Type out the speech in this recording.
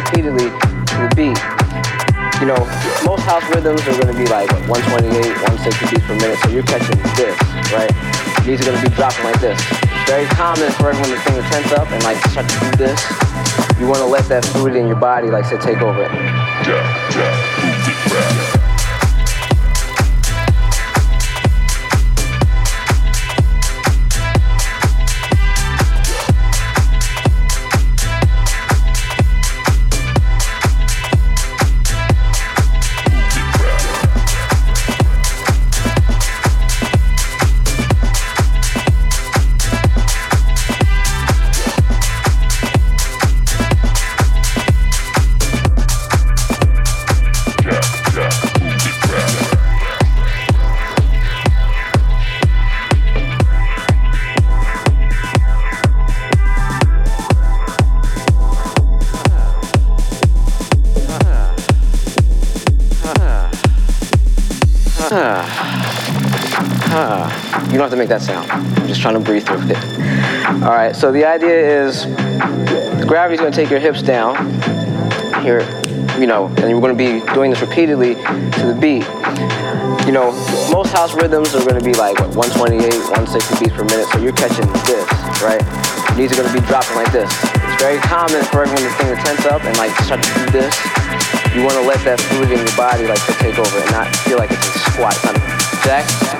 repeatedly to the beat. You know, most house rhythms are gonna be like 128, 160 beats per minute, so you're catching this, right? These are gonna be dropping like this. It's very common for everyone to think the tense up and like start to do this. You wanna let that fluid in your body, like say, take over. Yeah, yeah, make that sound. I'm just trying to breathe through it. All right, so the idea is gravity's gonna take your hips down here, you know, and you're gonna be doing this repeatedly to the beat. You know, most house rhythms are gonna be like what, 128, 160 beats per minute, so you're catching this, right? These are gonna be dropping like this. It's very common for everyone to think tense up and like start to do this. You wanna let that fluid in your body like take over and not feel like it's a squat. Jack,